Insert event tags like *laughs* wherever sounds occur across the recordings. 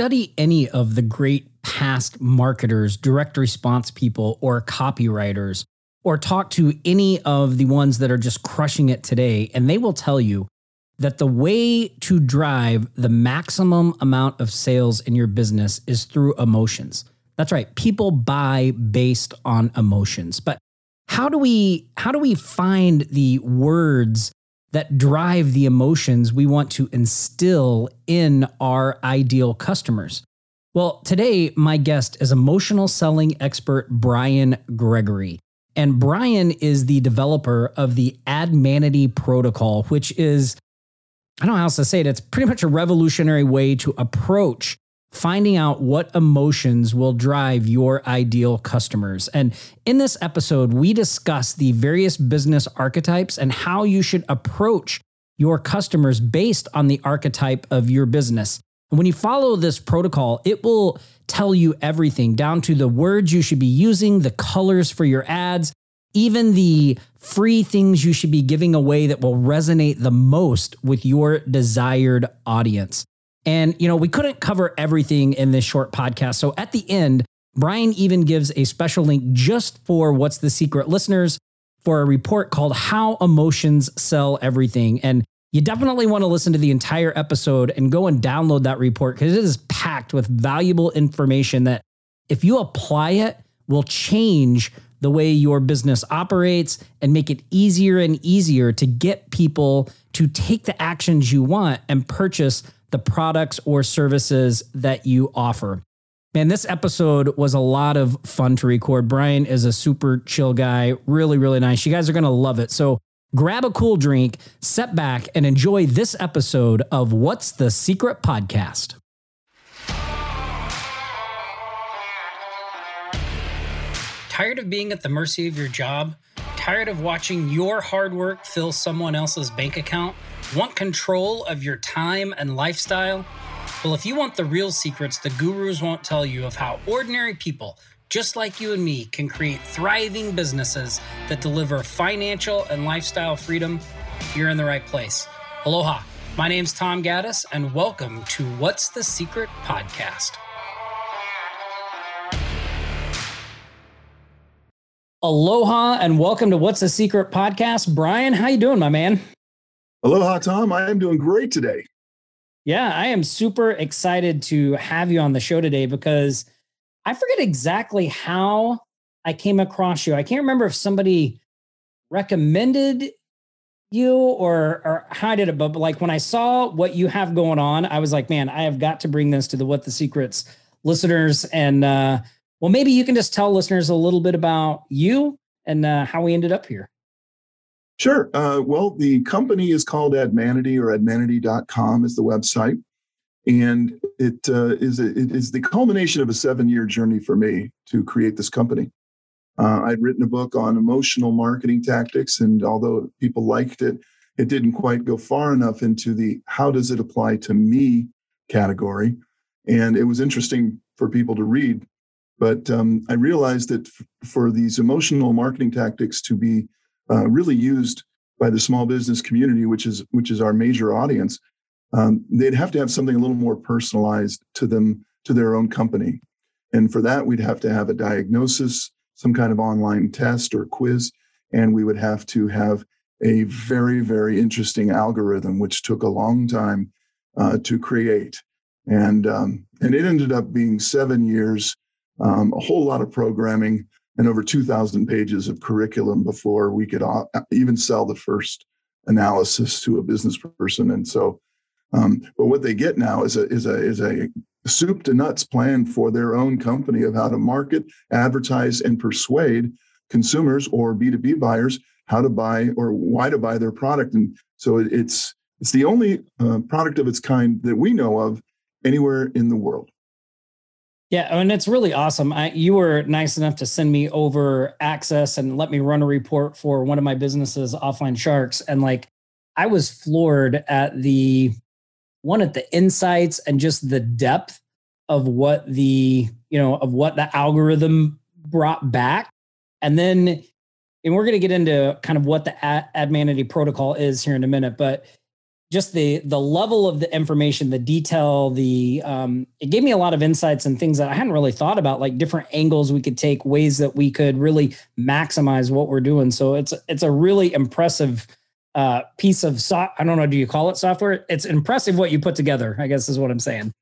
study any of the great past marketers, direct response people, or copywriters, or talk to any of the ones that are just crushing it today, and they will tell you that the way to drive the maximum amount of sales in your business is through emotions. That's right. People buy based on emotions. But how do we how do we find the words that drive the emotions we want to instill in our ideal customers? Well, today my guest is emotional selling expert Brian Gregory. And Brian is the developer of the Admanity protocol, which is I don't know how else to say it. It's pretty much a revolutionary way to approach finding out what emotions will drive your ideal customers. And in this episode, we discuss the various business archetypes and how you should approach your customers based on the archetype of your business. And when you follow this protocol, it will tell you everything down to the words you should be using, the colors for your ads, even the free things you should be giving away that will resonate the most with your desired audience. And, you know, we couldn't cover everything in this short podcast. So at the end, Brian even gives a special link just for What's the Secret listeners for a report called How Emotions Sell Everything. And you definitely want to listen to the entire episode and go and download that report because it is packed with valuable information that, if you apply it, will change the way your business operates and make it easier and easier to get people to take the actions you want and purchase the products or services that you offer. Man, this episode was a lot of fun to record. Brian is a super chill guy, really, really nice. You guys are going to love it. So grab a cool drink, set back, and enjoy this episode of What's the Secret Podcast. Tired of being at the mercy of your job? Tired of watching your hard work fill someone else's bank account? Want control of your time and lifestyle? Well, if you want the real secrets the gurus won't tell you of how ordinary people, just like you and me, can create thriving businesses that deliver financial and lifestyle freedom, you're in the right place. Aloha. My name's Tom Gaddis, and welcome to What's the Secret podcast. Aloha and welcome to What's the Secret podcast. Brian, how you doing, my man? Aloha, Tom. I am doing great today. Yeah, I am super excited to have you on the show today because I forget exactly how I came across you. I can't remember if somebody recommended you or or how I did it, but like when I saw what you have going on, I was like, man, I have got to bring this to the What the Secrets listeners. And uh, well, maybe you can just tell listeners a little bit about you and uh, how we ended up here. Sure. Uh, well, the company is called Admanity or admanity.com is the website. And it uh, is it is the culmination of a seven year journey for me to create this company. Uh, I'd written a book on emotional marketing tactics, and although people liked it, it didn't quite go far enough into the how does it apply to me category. And it was interesting for people to read. But um, I realized that f- for these emotional marketing tactics to be uh, really used by the small business community, which is which is our major audience, um, they'd have to have something a little more personalized to them to their own company, and for that we'd have to have a diagnosis, some kind of online test or quiz, and we would have to have a very very interesting algorithm, which took a long time uh, to create, and um, and it ended up being seven years, um, a whole lot of programming and over 2,000 pages of curriculum before we could even sell the first analysis to a business person. And so, um, but what they get now is a is a is a soup to nuts plan for their own company of how to market, advertise, and persuade consumers or B2B buyers how to buy or why to buy their product. And so it, it's it's the only uh, product of its kind that we know of anywhere in the world. Yeah, and it's really awesome. I, you were nice enough to send me over access and let me run a report for one of my businesses, Offline Sharks, and like I was floored at the one at the insights and just the depth of what the you know of what the algorithm brought back, and then and we're going to get into kind of what the Ad- Admanity protocol is here in a minute, but just the the level of the information, the detail, the um, it gave me a lot of insights and things that I hadn't really thought about, like different angles we could take, ways that we could really maximize what we're doing. So it's it's a really impressive uh, piece of so I don't know, do you call it software? It's impressive what you put together. I guess is what I'm saying.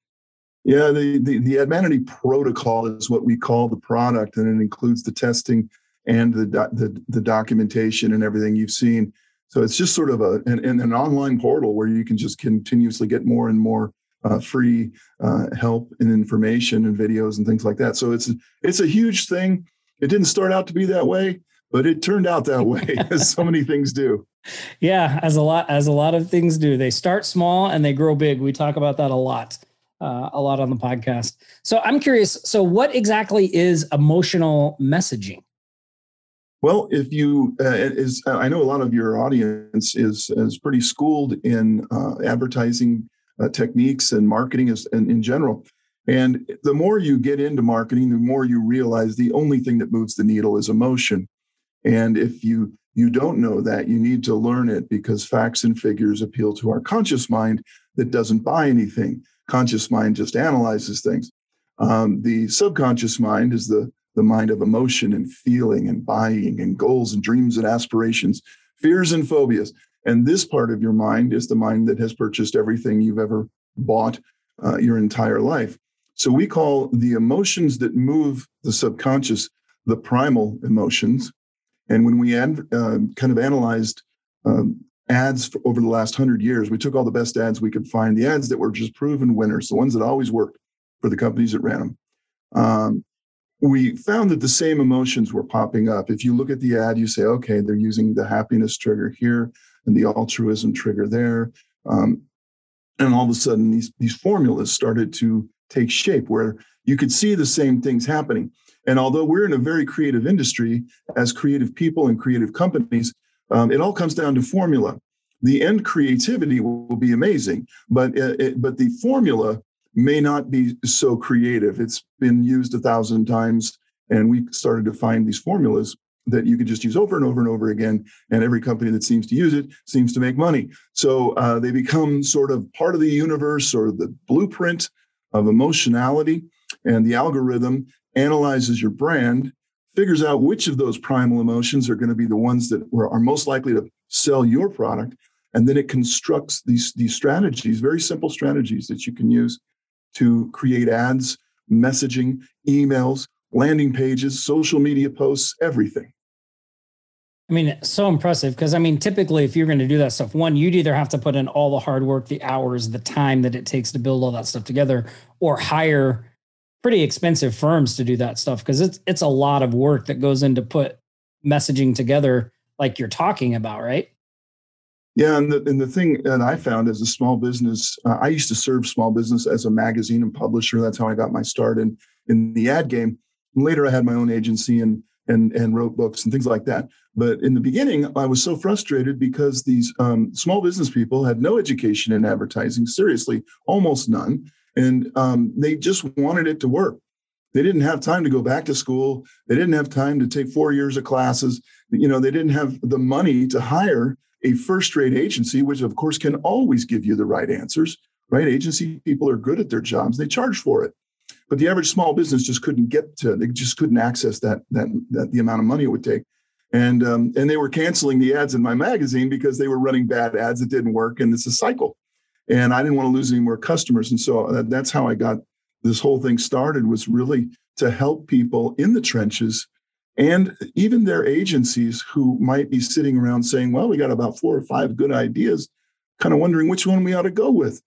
Yeah, the the, the Admanity protocol is what we call the product, and it includes the testing and the the, the documentation and everything you've seen so it's just sort of a an, an online portal where you can just continuously get more and more uh, free uh, help and information and videos and things like that. So it's it's a huge thing. It didn't start out to be that way, but it turned out that way, *laughs* as so many things do. Yeah, as a lot as a lot of things do. They start small and they grow big. We talk about that a lot, uh, a lot on the podcast. So I'm curious. So what exactly is emotional messaging? Well, if you uh, is, uh, I know a lot of your audience is is pretty schooled in uh, advertising uh, techniques and marketing is, in, in general. And the more you get into marketing, the more you realize the only thing that moves the needle is emotion. And if you you don't know that, you need to learn it because facts and figures appeal to our conscious mind that doesn't buy anything. Conscious mind just analyzes things. Um, the subconscious mind is the the mind of emotion and feeling and buying and goals and dreams and aspirations, fears and phobias. And this part of your mind is the mind that has purchased everything you've ever bought uh, your entire life. So we call the emotions that move the subconscious the primal emotions. And when we ad, uh, kind of analyzed um, ads over the last hundred years, we took all the best ads we could find, the ads that were just proven winners, the ones that always worked for the companies that ran them. Um, we found that the same emotions were popping up. If you look at the ad, you say, okay, they're using the happiness trigger here and the altruism trigger there. Um, and all of a sudden, these, these formulas started to take shape where you could see the same things happening. And although we're in a very creative industry as creative people and creative companies, um, it all comes down to formula. The end creativity will, be amazing, but it, but the formula may not be so creative. It's been used a thousand times, and we started to find these formulas that you could just use over and over and over again. And every company that seems to use it seems to make money. So uh, they become sort of part of the universe or the blueprint of emotionality. And the algorithm analyzes your brand, figures out which of those primal emotions are going to be the ones that are most likely to sell your product. And then it constructs these, these strategies, very simple strategies that you can use to create ads, messaging, emails, landing pages, social media posts, everything. I mean, so impressive because I mean, typically, if you're going to do that stuff, one, you'd either have to put in all the hard work, the hours, the time that it takes to build all that stuff together, or hire pretty expensive firms to do that stuff because it's it's a lot of work that goes into put messaging together like you're talking about, right? Yeah, and the, and the thing that I found as a small business, uh, I used to serve small business as a magazine and publisher. That's how I got my start in in the ad game. Later, I had my own agency and and and wrote books and things like that. But in the beginning, I was so frustrated because these um, small business people had no education in advertising, seriously, almost none, and um, they just wanted it to work. They didn't have time to go back to school. They didn't have time to take four years of classes. You know, they didn't have the money to hire a first rate agency, which of course can always give you the right answers, right? Agency people are good at their jobs, they charge for it. But the average small business just couldn't get to, they just couldn't access that, that, that the amount of money it would take. And, um, and they were canceling the ads in my magazine because they were running bad ads that didn't work. And it's a cycle. And I didn't want to lose any more customers. And so that, that's how I got this whole thing started was really to help people in the trenches and even their agencies who might be sitting around saying, well, we got about four or five good ideas, kind of wondering which one we ought to go with.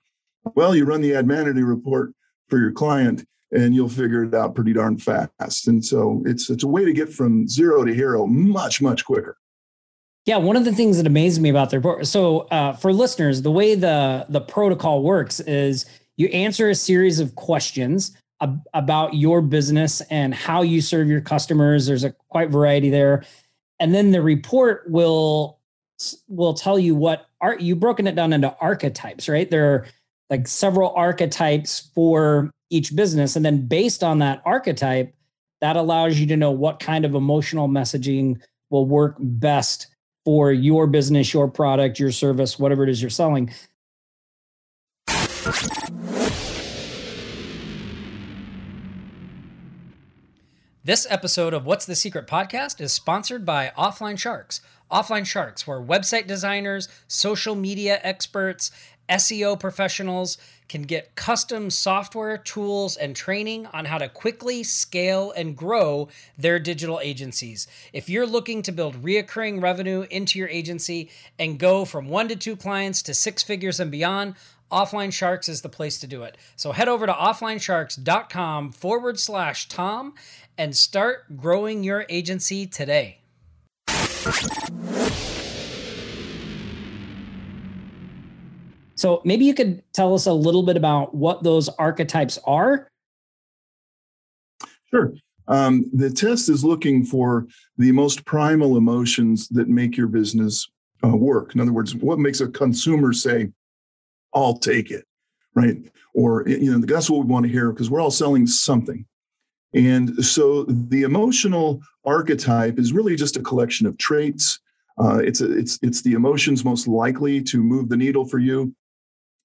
Well, you run the Admanity report for your client and you'll figure it out pretty darn fast. And so it's it's a way to get from zero to hero much, much quicker. Yeah, one of the things that amazed me about the report. So, uh, for listeners, the way the the protocol works is you answer a series of questions ab- about your business and how you serve your customers. There's a quite variety there. And then the report will will tell you what art you've broken it down into archetypes, right? There are like several archetypes for each business. And then based on that archetype, that allows you to know what kind of emotional messaging will work best for your business, your product, your service, whatever it is you're selling. This episode of What's the Secret podcast is sponsored by Offline Sharks. Offline Sharks, where website designers, social media experts, SEO professionals can get custom software, tools, and training on how to quickly scale and grow their digital agencies. If you're looking to build reoccurring revenue into your agency and go from one to two clients to six figures and beyond, Offline Sharks is the place to do it. So head over to offlinesharks.com forward slash Tom and start growing your agency today. So maybe you could tell us a little bit about what those archetypes are. Sure. Um, the test is looking for the most primal emotions that make your business uh, work. In other words, what makes a consumer say, I'll take it, right? Or, you know, that's what we want to hear because we're all selling something. And so the emotional archetype is really just a collection of traits. Uh, it's, a, it's, it's the emotions most likely to move the needle for you.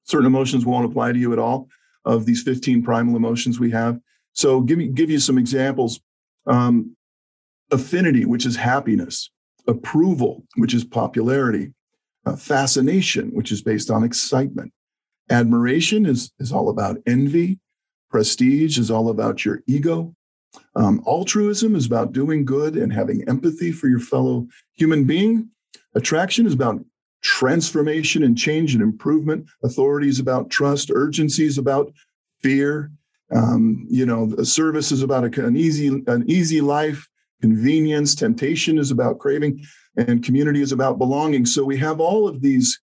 Certain emotions won't apply to you at all of these 15 primal emotions we have. So give me give you some examples. Um, affinity, which is happiness, approval, which is popularity, uh, fascination, which is based on excitement, admiration is, is all about envy, prestige is all about your ego, um, altruism is about doing good and having empathy for your fellow human being. Attraction is about transformation and change and improvement. Authority is about trust. Urgency is about fear. Um, you know, service is about a, an easy an easy life. Convenience, temptation is about craving, and community is about belonging. So we have all of these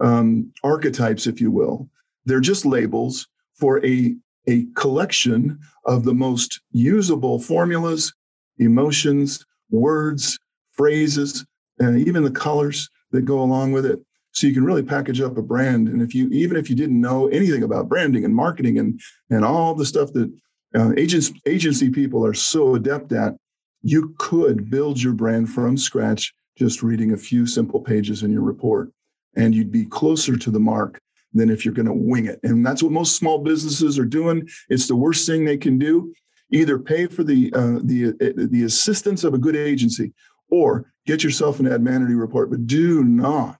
um, archetypes, if you will. They're just labels for a a collection of the most usable formulas, emotions, words, phrases, and even the colors that go along with it. So you can really package up a brand. And if you, even if you didn't know anything about branding and marketing and, and all the stuff that uh, agents, agency people are so adept at, you could build your brand from scratch just reading a few simple pages in your report. And you'd be closer to the mark than if you're going to wing it. And that's what most small businesses are doing. It's the worst thing they can do. Either pay for the uh, the uh, the assistance of a good agency, or get yourself an Admanity report. But do not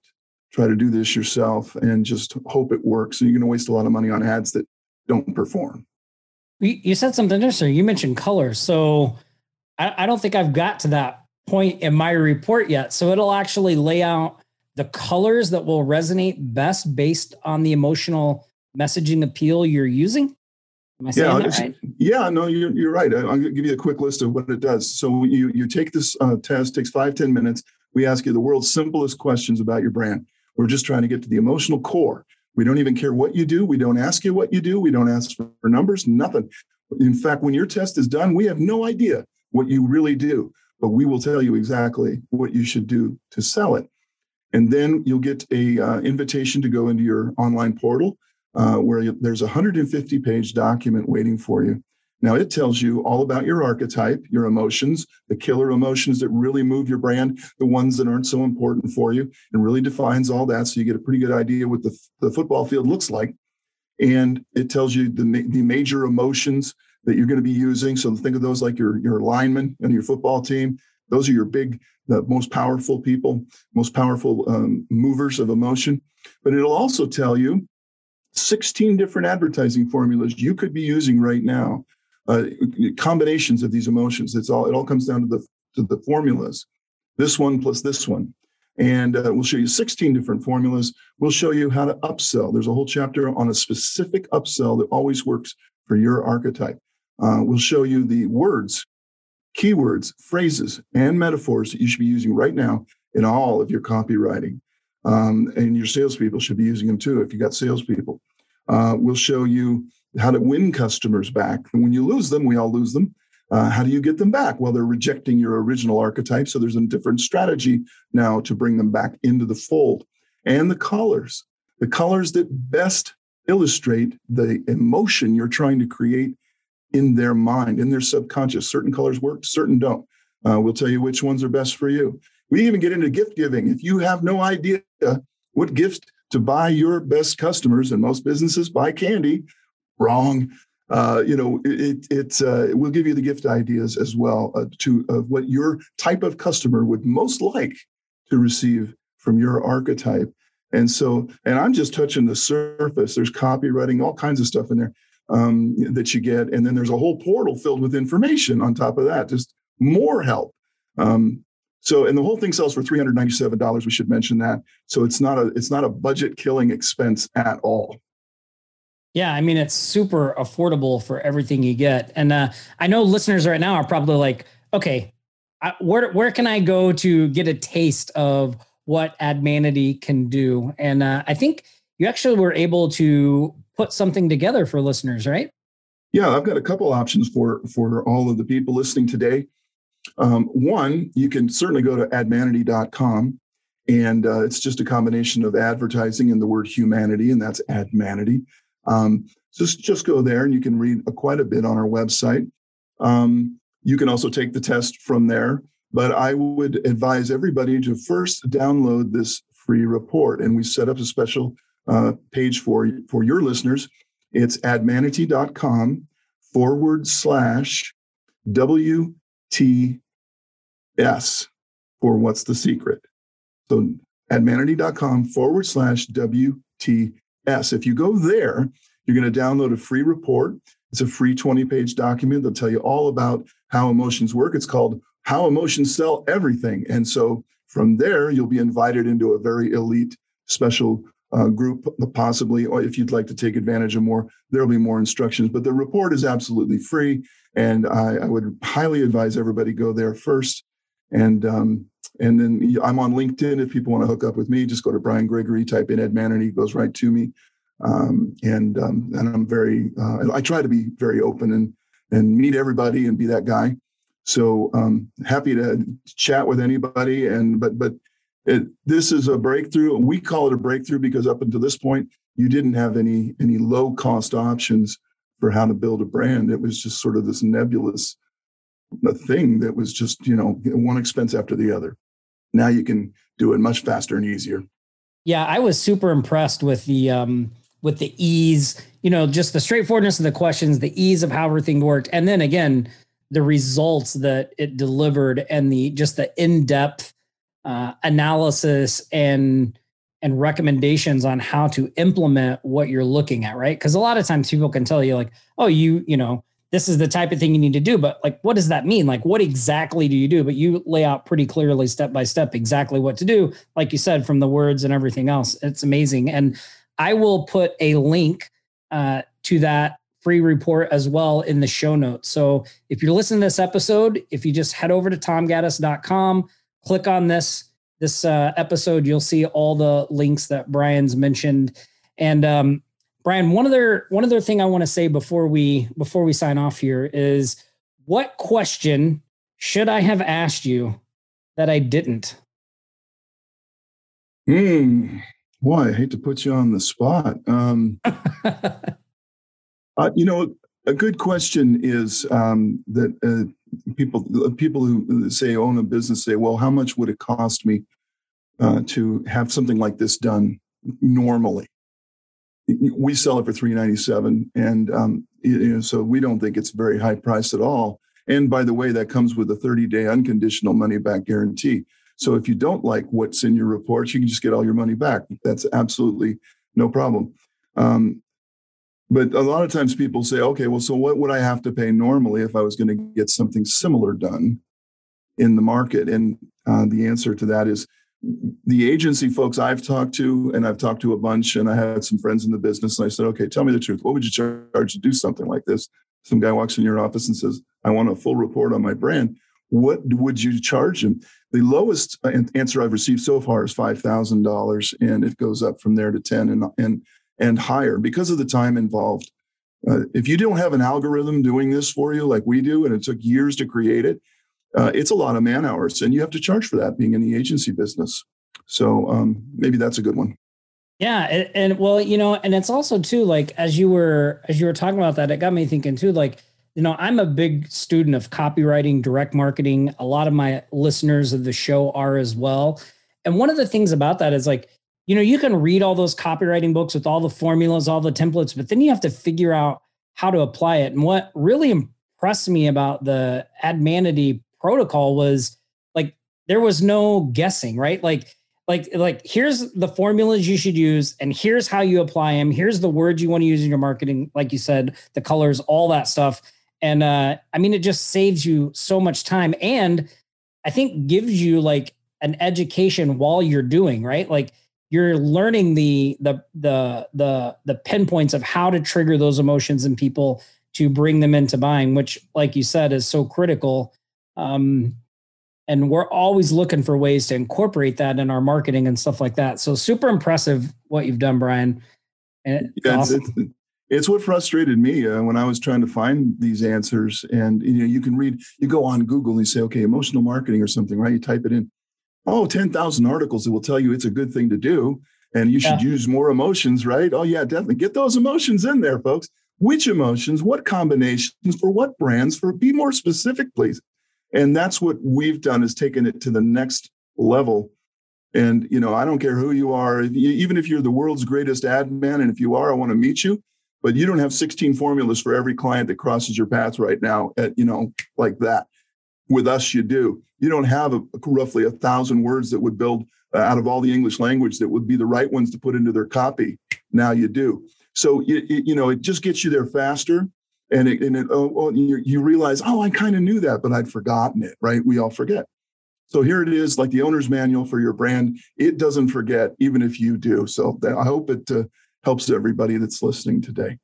try to do this yourself and just hope it works. And you're going to waste a lot of money on ads that don't perform. You said something interesting. You mentioned color, So I, I don't think I've got to that point in my report yet. So it'll actually lay out the colors that will resonate best based on the emotional messaging appeal you're using? Am I saying yeah, that right? Yeah, no, you're, you're right. I, to give you a quick list of what it does. So you, you take this uh, test, takes five ten minutes. We ask you the world's simplest questions about your brand. We're just trying to get to the emotional core. We don't even care what you do. We don't ask you what you do. We don't ask for numbers, nothing. In fact, when your test is done, we have no idea what you really do, but we will tell you exactly what you should do to sell it. And then you'll get a uh, invitation to go into your online portal uh, where you, there's a 150 page document waiting for you. Now it tells you all about your archetype, your emotions, the killer emotions that really move your brand, the ones that aren't so important for you, and really defines all that. So you get a pretty good idea what the, the football field looks like. And it tells you the, the major emotions that you're going to be using. So think of those like your, your lineman and your football team. Those are your big the most powerful people, most powerful um, movers of emotion. But it'll also tell you 16 different advertising formulas you could be using right now, uh, combinations of these emotions. It's all it all comes down to the to the formulas. This one plus this one. And uh, we'll show you 16 different formulas. We'll show you how to upsell. There's a whole chapter on a specific upsell that always works for your archetype. Uh, we'll show you the words keywords, phrases, and metaphors that you should be using right now in all of your copywriting. Um, and your salespeople should be using them too if you've got salespeople. Uh, we'll show you how to win customers back. And when you lose them, we all lose them. Uh, how do you get them back? Well, they're rejecting your original archetype. So there's a different strategy now to bring them back into the fold. And the colors, the colors that best illustrate the emotion you're trying to create in their mind, in their subconscious. Certain colors work, certain don't. Uh, we'll tell you which ones are best for you. We even get into gift giving. If you have no idea what gift to buy your best customers, and most businesses buy candy, wrong. uh, you know, it, it uh, will give you the gift ideas as well uh, to of what your type of customer would most like to receive from your archetype. And so, and I'm just touching the surface. There's copywriting, all kinds of stuff in there um, that you get, and then there's a whole portal filled with information on top of that, just more help. Um, so, and the whole thing sells for three hundred ninety-seven dollars. We should mention that. So it's not a it's not a budget killing expense at all. Yeah, I mean it's super affordable for everything you get, and uh, I know listeners right now are probably like, okay, I, where where can I go to get a taste of what Admanity can do? And uh, I think you actually were able to put something together for listeners, right? Yeah, I've got a couple options for for all of the people listening today. Um, one, you can certainly go to admanity.com, and uh, it's just a combination of advertising and the word humanity, and that's Admanity. Um, just just go there, and you can read quite a bit on our website. Um, you can also take the test from there, but I would advise everybody to first download this free report, and we set up a special uh, page for for your listeners. It's admanity.com forward slash WTS for what's the secret. So admanity.com forward slash WTS. If you go there, you're going to download a free report. It's a free 20 page document that'll tell you all about how emotions work. It's called How Emotions Sell Everything. And so from there, you'll be invited into a very elite special uh, group, possibly, or if you'd like to take advantage of more, there'll be more instructions. But the report is absolutely free, and I, I would highly advise everybody go there first. And um, and then I'm on LinkedIn. If people want to hook up with me, just go to Brian Gregory, type in Admanity, goes right to me. Um, and um, and I'm very uh, I try to be very open and and meet everybody and be that guy. So um, happy to chat with anybody. And but but it, this is a breakthrough. We call it a breakthrough because up until this point, you didn't have any any low cost options for how to build a brand. It was just sort of this nebulous thing that was just you know one expense after the other. Now you can do it much faster and easier. Yeah, I was super impressed with the um, with the ease. You know, just the straightforwardness of the questions, the ease of how everything worked, and then again the results that it delivered, and the just the in depth uh, analysis and and recommendations on how to implement what you're looking at right? Because a lot of times people can tell you like oh you you know this is the type of thing you need to do but like what does that mean? Like what exactly do you do? But you lay out pretty clearly step by step exactly what to do like you said from the words and everything else. It's amazing. And i will put a link uh, to that free report as well in the show notes. So if you're listening to this episode if you just head over to tomgaddis.com click on this this uh, episode, you'll see all the links that Brian's mentioned. And um, Brian, one other one other thing I want to say before we before we sign off here is, what question should I have asked you that I didn't? Hmm. Boy, I hate to put you on the spot. Um, *laughs* uh, you know, a good question is um, that uh, people people who say own a business say, well, how much would it cost me uh, to have something like this done normally? We sell it for three ninety seven, and um, you know, so we don't think it's very high price at all. And by the way, that comes with a thirty day unconditional money back guarantee. So if you don't like what's in your reports, you can just get all your money back. That's absolutely no problem. Um, but a lot of times people say, okay, well, so what would I have to pay normally if I was going to get something similar done in the market? And uh, the answer to that is the agency folks I've talked to, and I've talked to a bunch, and I had some friends in the business, and I said, okay, tell me the truth. What would you charge to do something like this? Some guy walks in your office and says, I want a full report on my brand. What would you charge him? The lowest answer I've received so far is five thousand dollars, and it goes up from there to ten. And and and higher because of the time involved. Uh, if you don't have an algorithm doing this for you like we do, and it took years to create it, uh, it's a lot of man hours, and you have to charge for that being in the agency business. So um, maybe that's a good one. Yeah, and, and, well, you know, and it's also too like as you were as you were talking about that, it got me thinking too. Like, you know, I'm a big student of copywriting, direct marketing. A lot of my listeners of the show are as well. And one of the things about that is like you know, you can read all those copywriting books with all the formulas, all the templates, but then you have to figure out how to apply it. And what really impressed me about the Admanity protocol was like there was no guessing, right? Like like like here's the formulas you should use and here's how you apply them here's the words you want to use in your marketing like you said the colors all that stuff and uh i mean it just saves you so much time and i think gives you like an education while you're doing right like you're learning the the the the the pinpoints of how to trigger those emotions in people to bring them into buying which like you said is so critical um and we're always looking for ways to incorporate that in our marketing and stuff like that. So super impressive what you've done, Brian. And yeah, awesome. it's, it's, it's, what frustrated me uh, when I was trying to find these answers. And you know, you can read, you go on Google and you say, okay, emotional marketing or something, right? You type it in. Oh, 10,000 articles that will tell you it's a good thing to do. And you should yeah. use more emotions, right? Oh, yeah, definitely. Get those emotions in there, folks. Which emotions, what combinations for what brands, for be more specific, please. And that's what we've done is taken it to the next level. And, you know, I don't care who you are, even if you're the world's greatest ad man, and if you are, I want to meet you. But you don't have 16 formulas for every client that crosses your path right now, at, you know, like that. With us, you do. You don't have a, roughly a thousand words that would build uh, out of all the English language that would be the right ones to put into their copy. Now you do. So, you, you know, it just gets you there faster and it, and it oh, oh you, you realize oh i kind of knew that but i'd forgotten it right? We all forget. So here it is like the owner's manual for your brand. It doesn't forget even if you do. So i hope it uh, helps everybody that's listening today.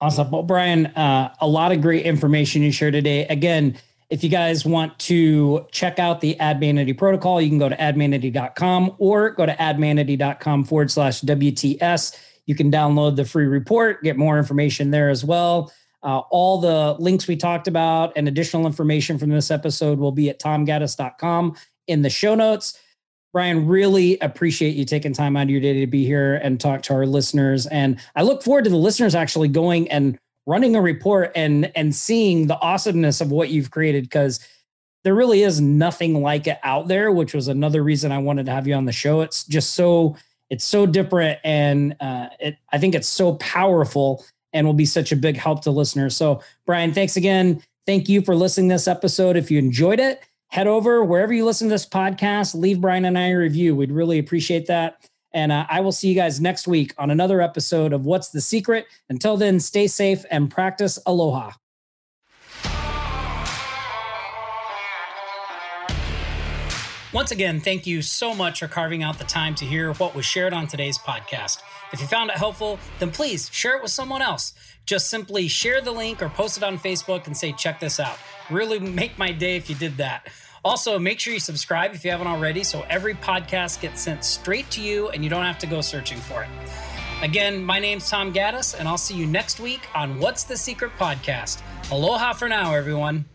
Awesome. Well brian uh, a lot of great information you shared today. Again if you guys want to check out the admanity protocol you can go to admanity.com or go to admanity.com forward slash wts you can download the free report get more information there as well uh, all the links we talked about and additional information from this episode will be at tomgaddis.com in the show notes. Brian, really appreciate you taking time out of your day to be here and talk to our listeners. And I look forward to the listeners actually going and running a report and and seeing the awesomeness of what you've created because there really is nothing like it out there, which was another reason I wanted to have you on the show. It's just so it's so different and uh, it I think it's so powerful and will be such a big help to listeners. So, Brian, thanks again. Thank you for listening to this episode. If you enjoyed it, head over wherever you listen to this podcast, leave Brian and I a review. We'd really appreciate that. And uh, I will see you guys next week on another episode of What's the Secret. Until then, stay safe and practice aloha. Once again, thank you so much for carving out the time to hear what was shared on today's podcast. If you found it helpful, then please share it with someone else. Just simply share the link or post it on Facebook and say, check this out. Really make my day if you did that. Also, make sure you subscribe if you haven't already so every podcast gets sent straight to you and you don't have to go searching for it. Again, my name's Tom Gaddis, and I'll see you next week on What's the Secret Podcast. Aloha for now, everyone.